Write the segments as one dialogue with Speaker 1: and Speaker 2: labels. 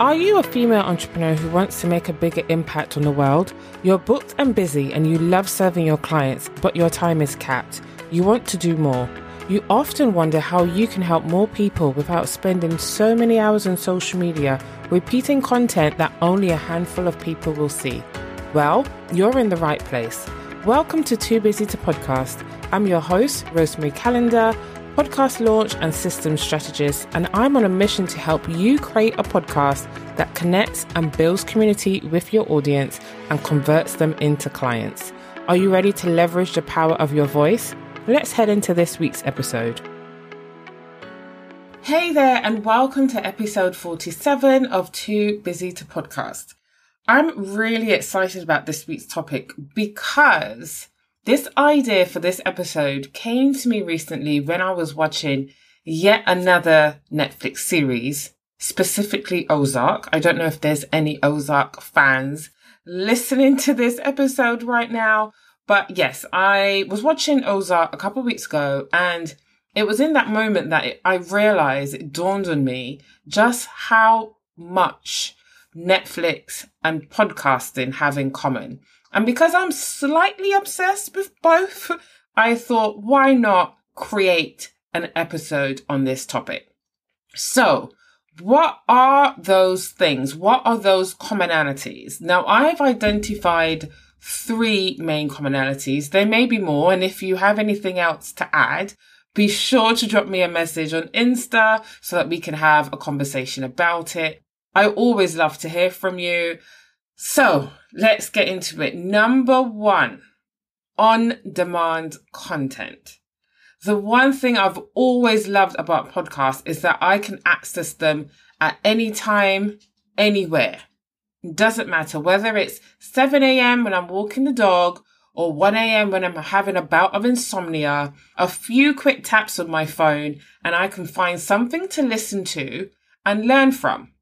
Speaker 1: Are you a female entrepreneur who wants to make a bigger impact on the world? You're booked and busy and you love serving your clients, but your time is capped. You want to do more. You often wonder how you can help more people without spending so many hours on social media repeating content that only a handful of people will see. Well, you're in the right place. Welcome to Too Busy to Podcast. I'm your host, Rosemarie Calendar podcast launch and systems strategist, and I'm on a mission to help you create a podcast that connects and builds community with your audience and converts them into clients. Are you ready to leverage the power of your voice? Let's head into this week's episode. Hey there, and welcome to episode 47 of Too Busy to Podcast. I'm really excited about this week's topic because this idea for this episode came to me recently when I was watching yet another Netflix series, specifically Ozark. I don't know if there's any Ozark fans listening to this episode right now, but yes, I was watching Ozark a couple weeks ago and it was in that moment that I realized it dawned on me just how much Netflix and podcasting have in common. And because I'm slightly obsessed with both, I thought, why not create an episode on this topic? So, what are those things? What are those commonalities? Now, I've identified three main commonalities. There may be more. And if you have anything else to add, be sure to drop me a message on Insta so that we can have a conversation about it. I always love to hear from you. So let's get into it. Number one, on demand content. The one thing I've always loved about podcasts is that I can access them at any time, anywhere. It doesn't matter whether it's 7 a.m. when I'm walking the dog or 1 a.m. when I'm having a bout of insomnia, a few quick taps on my phone and I can find something to listen to and learn from.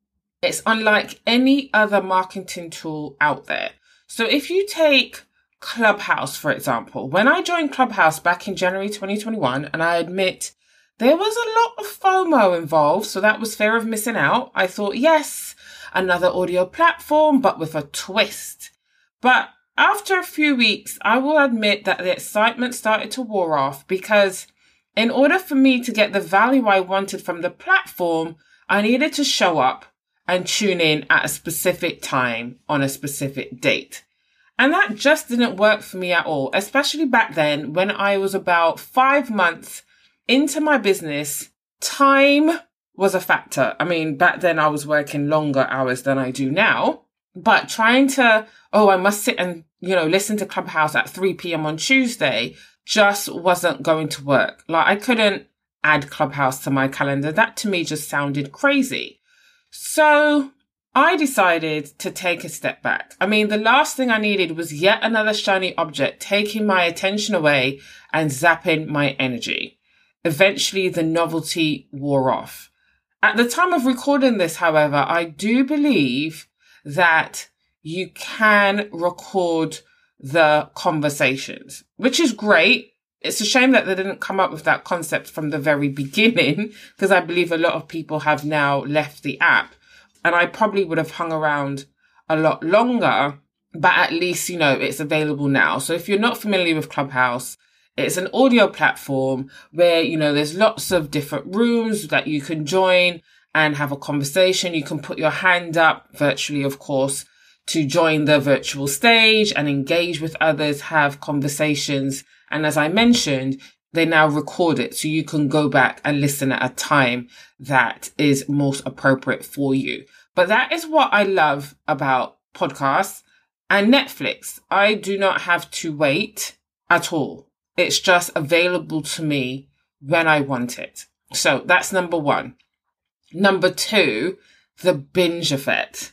Speaker 1: It's unlike any other marketing tool out there. So if you take Clubhouse, for example, when I joined Clubhouse back in January 2021, and I admit there was a lot of FOMO involved, so that was fear of missing out. I thought, yes, another audio platform, but with a twist. But after a few weeks, I will admit that the excitement started to wear off because in order for me to get the value I wanted from the platform, I needed to show up and tune in at a specific time on a specific date. And that just didn't work for me at all, especially back then when I was about five months into my business. Time was a factor. I mean, back then I was working longer hours than I do now, but trying to, oh, I must sit and, you know, listen to Clubhouse at 3 p.m. on Tuesday just wasn't going to work. Like I couldn't add Clubhouse to my calendar. That to me just sounded crazy. So I decided to take a step back. I mean, the last thing I needed was yet another shiny object taking my attention away and zapping my energy. Eventually, the novelty wore off. At the time of recording this, however, I do believe that you can record the conversations, which is great. It's a shame that they didn't come up with that concept from the very beginning, because I believe a lot of people have now left the app. And I probably would have hung around a lot longer, but at least, you know, it's available now. So if you're not familiar with Clubhouse, it's an audio platform where, you know, there's lots of different rooms that you can join and have a conversation. You can put your hand up virtually, of course, to join the virtual stage and engage with others, have conversations and as I mentioned, they now record it so you can go back and listen at a time that is most appropriate for you. But that is what I love about podcasts and Netflix. I do not have to wait at all. It's just available to me when I want it. So that's number one. Number two, the binge effect.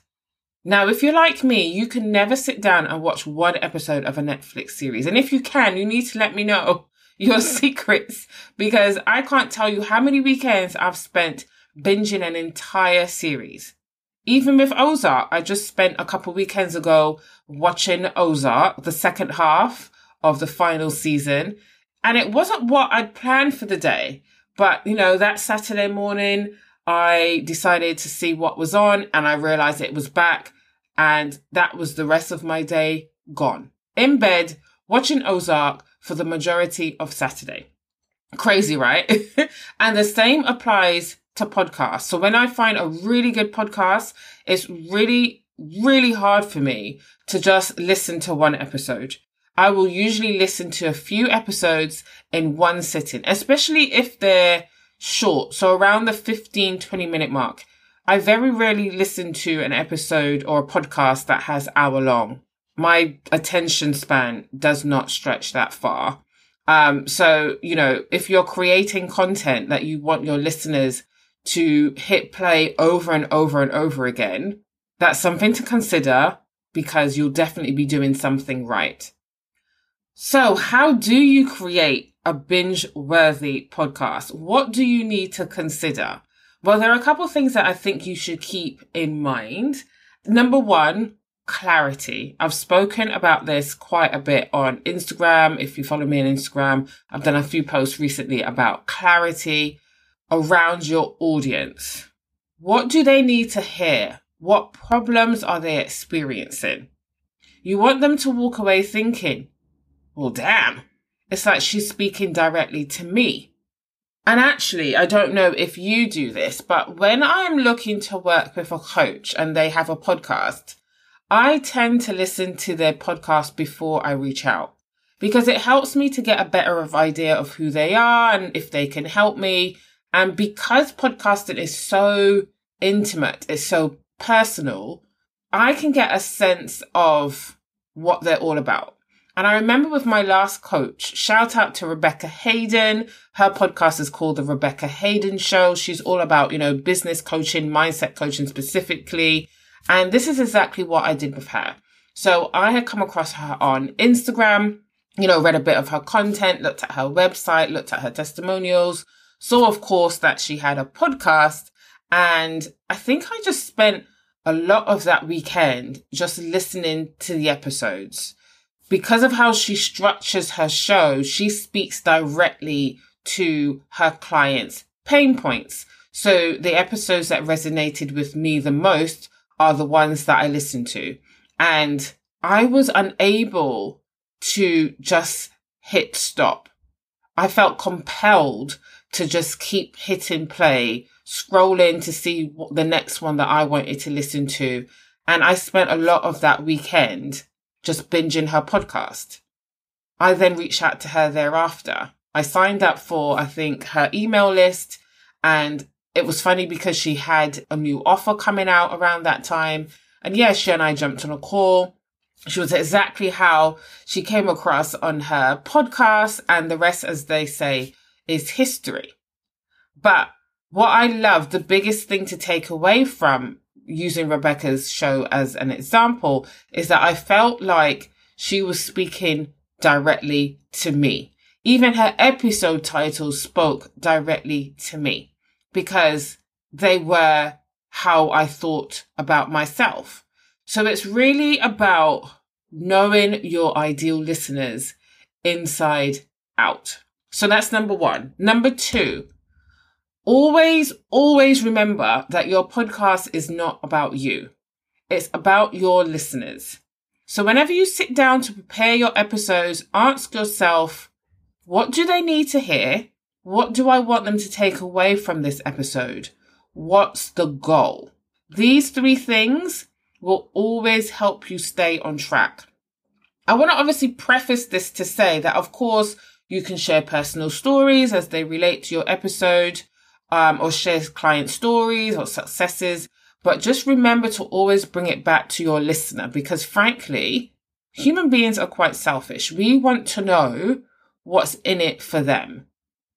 Speaker 1: Now, if you're like me, you can never sit down and watch one episode of a Netflix series. And if you can, you need to let me know your secrets because I can't tell you how many weekends I've spent binging an entire series. Even with Ozark, I just spent a couple weekends ago watching Ozark, the second half of the final season. And it wasn't what I'd planned for the day. But, you know, that Saturday morning, I decided to see what was on and I realized it was back. And that was the rest of my day gone. In bed, watching Ozark for the majority of Saturday. Crazy, right? and the same applies to podcasts. So when I find a really good podcast, it's really, really hard for me to just listen to one episode. I will usually listen to a few episodes in one sitting, especially if they're short. So around the 15, 20 minute mark. I very rarely listen to an episode or a podcast that has hour long. My attention span does not stretch that far. Um, so, you know, if you're creating content that you want your listeners to hit play over and over and over again, that's something to consider because you'll definitely be doing something right. So how do you create a binge worthy podcast? What do you need to consider? Well, there are a couple things that I think you should keep in mind. Number one, clarity. I've spoken about this quite a bit on Instagram. If you follow me on Instagram, I've done a few posts recently about clarity around your audience. What do they need to hear? What problems are they experiencing? You want them to walk away thinking, well, damn, it's like she's speaking directly to me. And actually, I don't know if you do this, but when I'm looking to work with a coach and they have a podcast, I tend to listen to their podcast before I reach out because it helps me to get a better of idea of who they are and if they can help me. And because podcasting is so intimate, it's so personal, I can get a sense of what they're all about. And I remember with my last coach, shout out to Rebecca Hayden. Her podcast is called The Rebecca Hayden Show. She's all about, you know, business coaching, mindset coaching specifically. And this is exactly what I did with her. So I had come across her on Instagram, you know, read a bit of her content, looked at her website, looked at her testimonials, saw, of course, that she had a podcast. And I think I just spent a lot of that weekend just listening to the episodes because of how she structures her show, she speaks directly to her clients' pain points. So the episodes that resonated with me the most are the ones that I listened to. And I was unable to just hit stop. I felt compelled to just keep hitting play, scrolling to see what the next one that I wanted to listen to. And I spent a lot of that weekend just binging her podcast. I then reached out to her thereafter. I signed up for, I think, her email list and it was funny because she had a new offer coming out around that time. And yeah, she and I jumped on a call. She was exactly how she came across on her podcast and the rest, as they say, is history. But what I love, the biggest thing to take away from using Rebecca's show as an example is that I felt like she was speaking directly to me. Even her episode titles spoke directly to me because they were how I thought about myself. So it's really about knowing your ideal listeners inside out. So that's number one. Number two, Always, always remember that your podcast is not about you. It's about your listeners. So whenever you sit down to prepare your episodes, ask yourself, what do they need to hear? What do I want them to take away from this episode? What's the goal? These three things will always help you stay on track. I want to obviously preface this to say that, of course, you can share personal stories as they relate to your episode um, or share client stories or successes. But just remember to always bring it back to your listener because frankly, human beings are quite selfish. We want to know what's in it for them.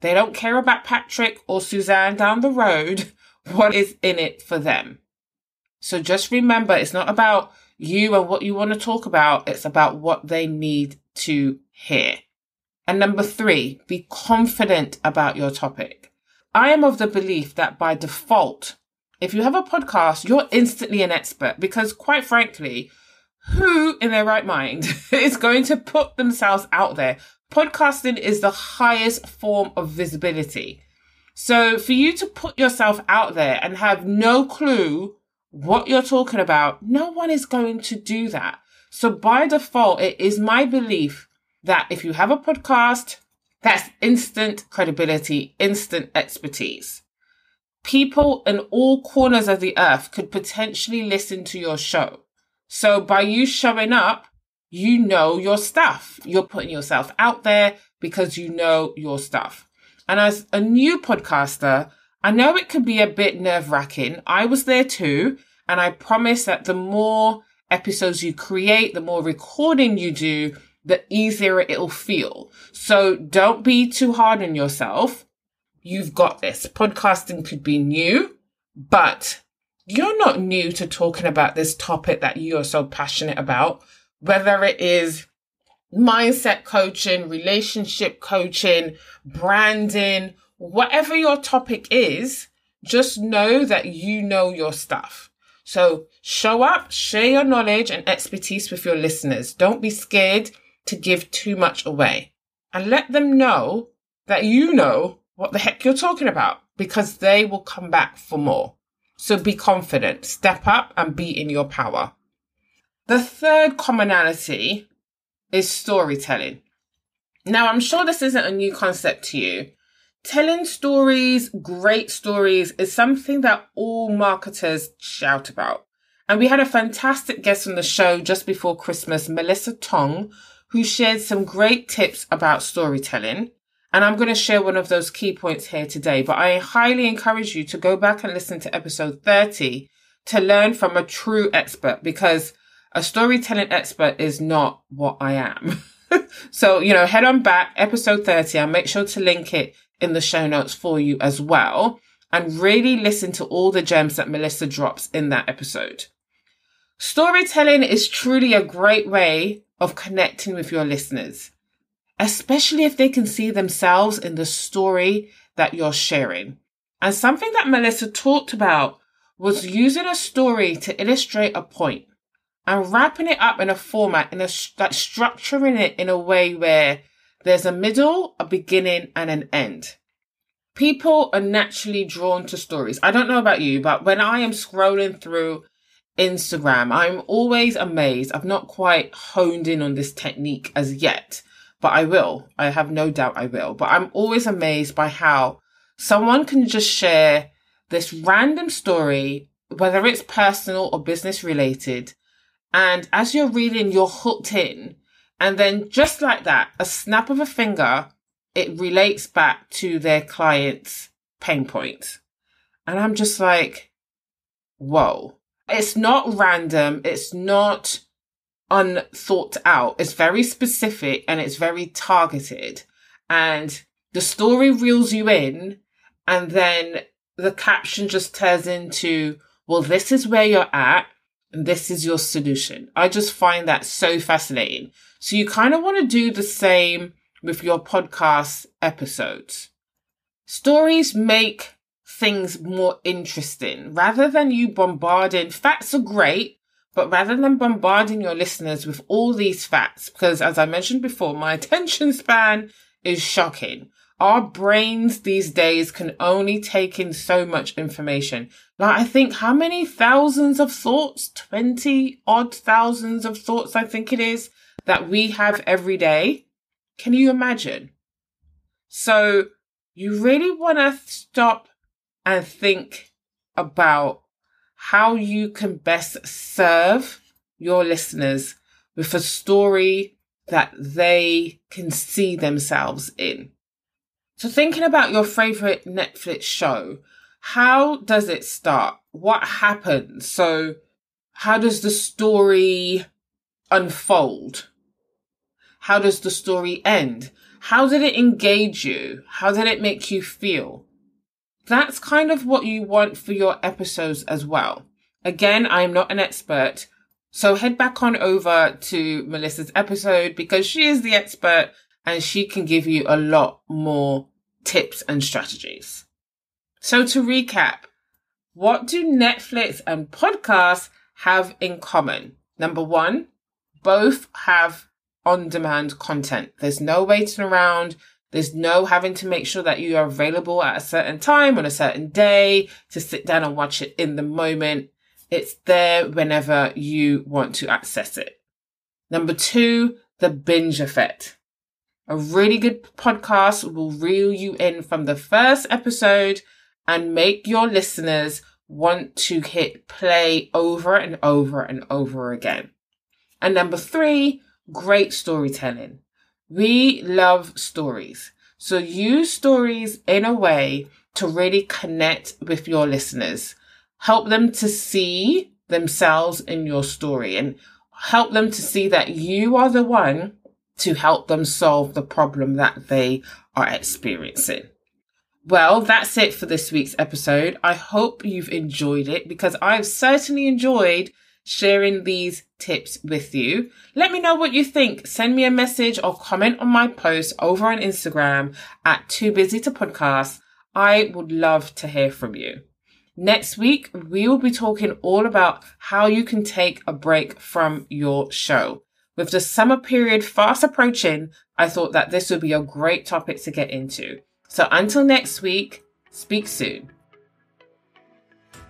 Speaker 1: They don't care about Patrick or Suzanne down the road. What is in it for them? So just remember, it's not about you and what you want to talk about. It's about what they need to hear. And number three, be confident about your topic. I am of the belief that by default, if you have a podcast, you're instantly an expert because quite frankly, who in their right mind is going to put themselves out there? Podcasting is the highest form of visibility. So for you to put yourself out there and have no clue what you're talking about, no one is going to do that. So by default, it is my belief that if you have a podcast, that's instant credibility, instant expertise. People in all corners of the earth could potentially listen to your show. So by you showing up, you know your stuff. You're putting yourself out there because you know your stuff. And as a new podcaster, I know it can be a bit nerve wracking. I was there too. And I promise that the more episodes you create, the more recording you do, the easier it'll feel. So don't be too hard on yourself. You've got this. Podcasting could be new, but you're not new to talking about this topic that you're so passionate about, whether it is mindset coaching, relationship coaching, branding, whatever your topic is, just know that you know your stuff. So show up, share your knowledge and expertise with your listeners. Don't be scared to give too much away and let them know that you know what the heck you're talking about because they will come back for more. So be confident, step up and be in your power. The third commonality is storytelling. Now, I'm sure this isn't a new concept to you. Telling stories, great stories, is something that all marketers shout about. And we had a fantastic guest on the show just before Christmas, Mellissa Tong, who shared some great tips about storytelling. And I'm going to share one of those key points here today, but I highly encourage you to go back and listen to episode 30 to learn from a true expert because a storytelling expert is not what I am. so, you know, head on back, episode 30. I'll make sure to link it in the show notes for you as well. And really listen to all the gems that Mellissa drops in that episode. Storytelling is truly a great way of connecting with your listeners, especially if they can see themselves in the story that you're sharing. And something that Mellissa talked about was using a story to illustrate a point and wrapping it up in a format in a like structuring it in a way where there's a middle, a beginning, and an end. People are naturally drawn to stories. I don't know about you, but when I am scrolling through Instagram. I'm always amazed. I've not quite honed in on this technique as yet, but I will. I have no doubt I will. But I'm always amazed by how someone can just share this random story, whether it's personal or business related. And as you're reading, you're hooked in. And then just like that, a snap of a finger, it relates back to their client's pain point. And I'm just like, whoa it's not random. It's not unthought out. It's very specific and it's very targeted. And the story reels you in and then the caption just turns into, well, this is where you're at and this is your solution. I just find that so fascinating. So you kind of want to do the same with your podcast episodes. Stories make things more interesting. Rather than you bombarding facts are great but rather than bombarding your listeners with all these facts because as i mentioned before my attention span is shocking. Our brains these days can only take in so much information. Like i think how many thousands of thoughts? 20 odd thousands of thoughts i think it is that we have every day? Can you imagine? So you really want to stop and think about how you can best serve your listeners with a story that they can see themselves in. So thinking about your favorite Netflix show, how does it start? What happens? So how does the story unfold? How does the story end? How did it engage you? How did it make you feel? That's kind of what you want for your episodes as well. Again, I am not an expert. So head back on over to Mellissa's episode because she is the expert and she can give you a lot more tips and strategies. So to recap, what do Netflix and podcasts have in common? Number one, both have on demand content. There's no waiting around. There's no having to make sure that you are available at a certain time on a certain day to sit down and watch it in the moment. It's there whenever you want to access it. Number two, the binge effect. A really good podcast will reel you in from the first episode and make your listeners want to hit play over and over and over again. And number three, great storytelling. We love stories. So use stories in a way to really connect with your listeners. Help them to see themselves in your story and help them to see that you are the one to help them solve the problem that they are experiencing. Well, that's it for this week's episode. I hope you've enjoyed it because I've certainly enjoyed sharing these tips with you. Let me know what you think. Send me a message or comment on my post over on Instagram at Too Busy to Podcast. I would love to hear from you. Next week, we will be talking all about how you can take a break from your show. With the summer period fast approaching, I thought that this would be a great topic to get into. So until next week, speak soon.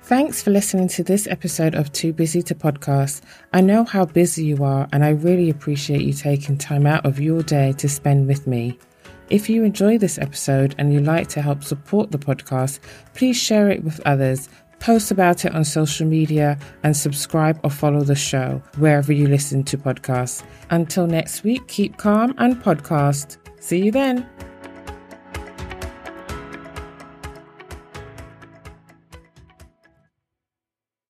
Speaker 1: Thanks for listening to this episode of Too Busy to Podcast. I know how busy you are, and I really appreciate you taking time out of your day to spend with me. If you enjoy this episode and you'd like to help support the podcast, please share it with others post about it on social media, and subscribe or follow the show wherever you listen to podcasts. Until next week, keep calm and podcast. See you then.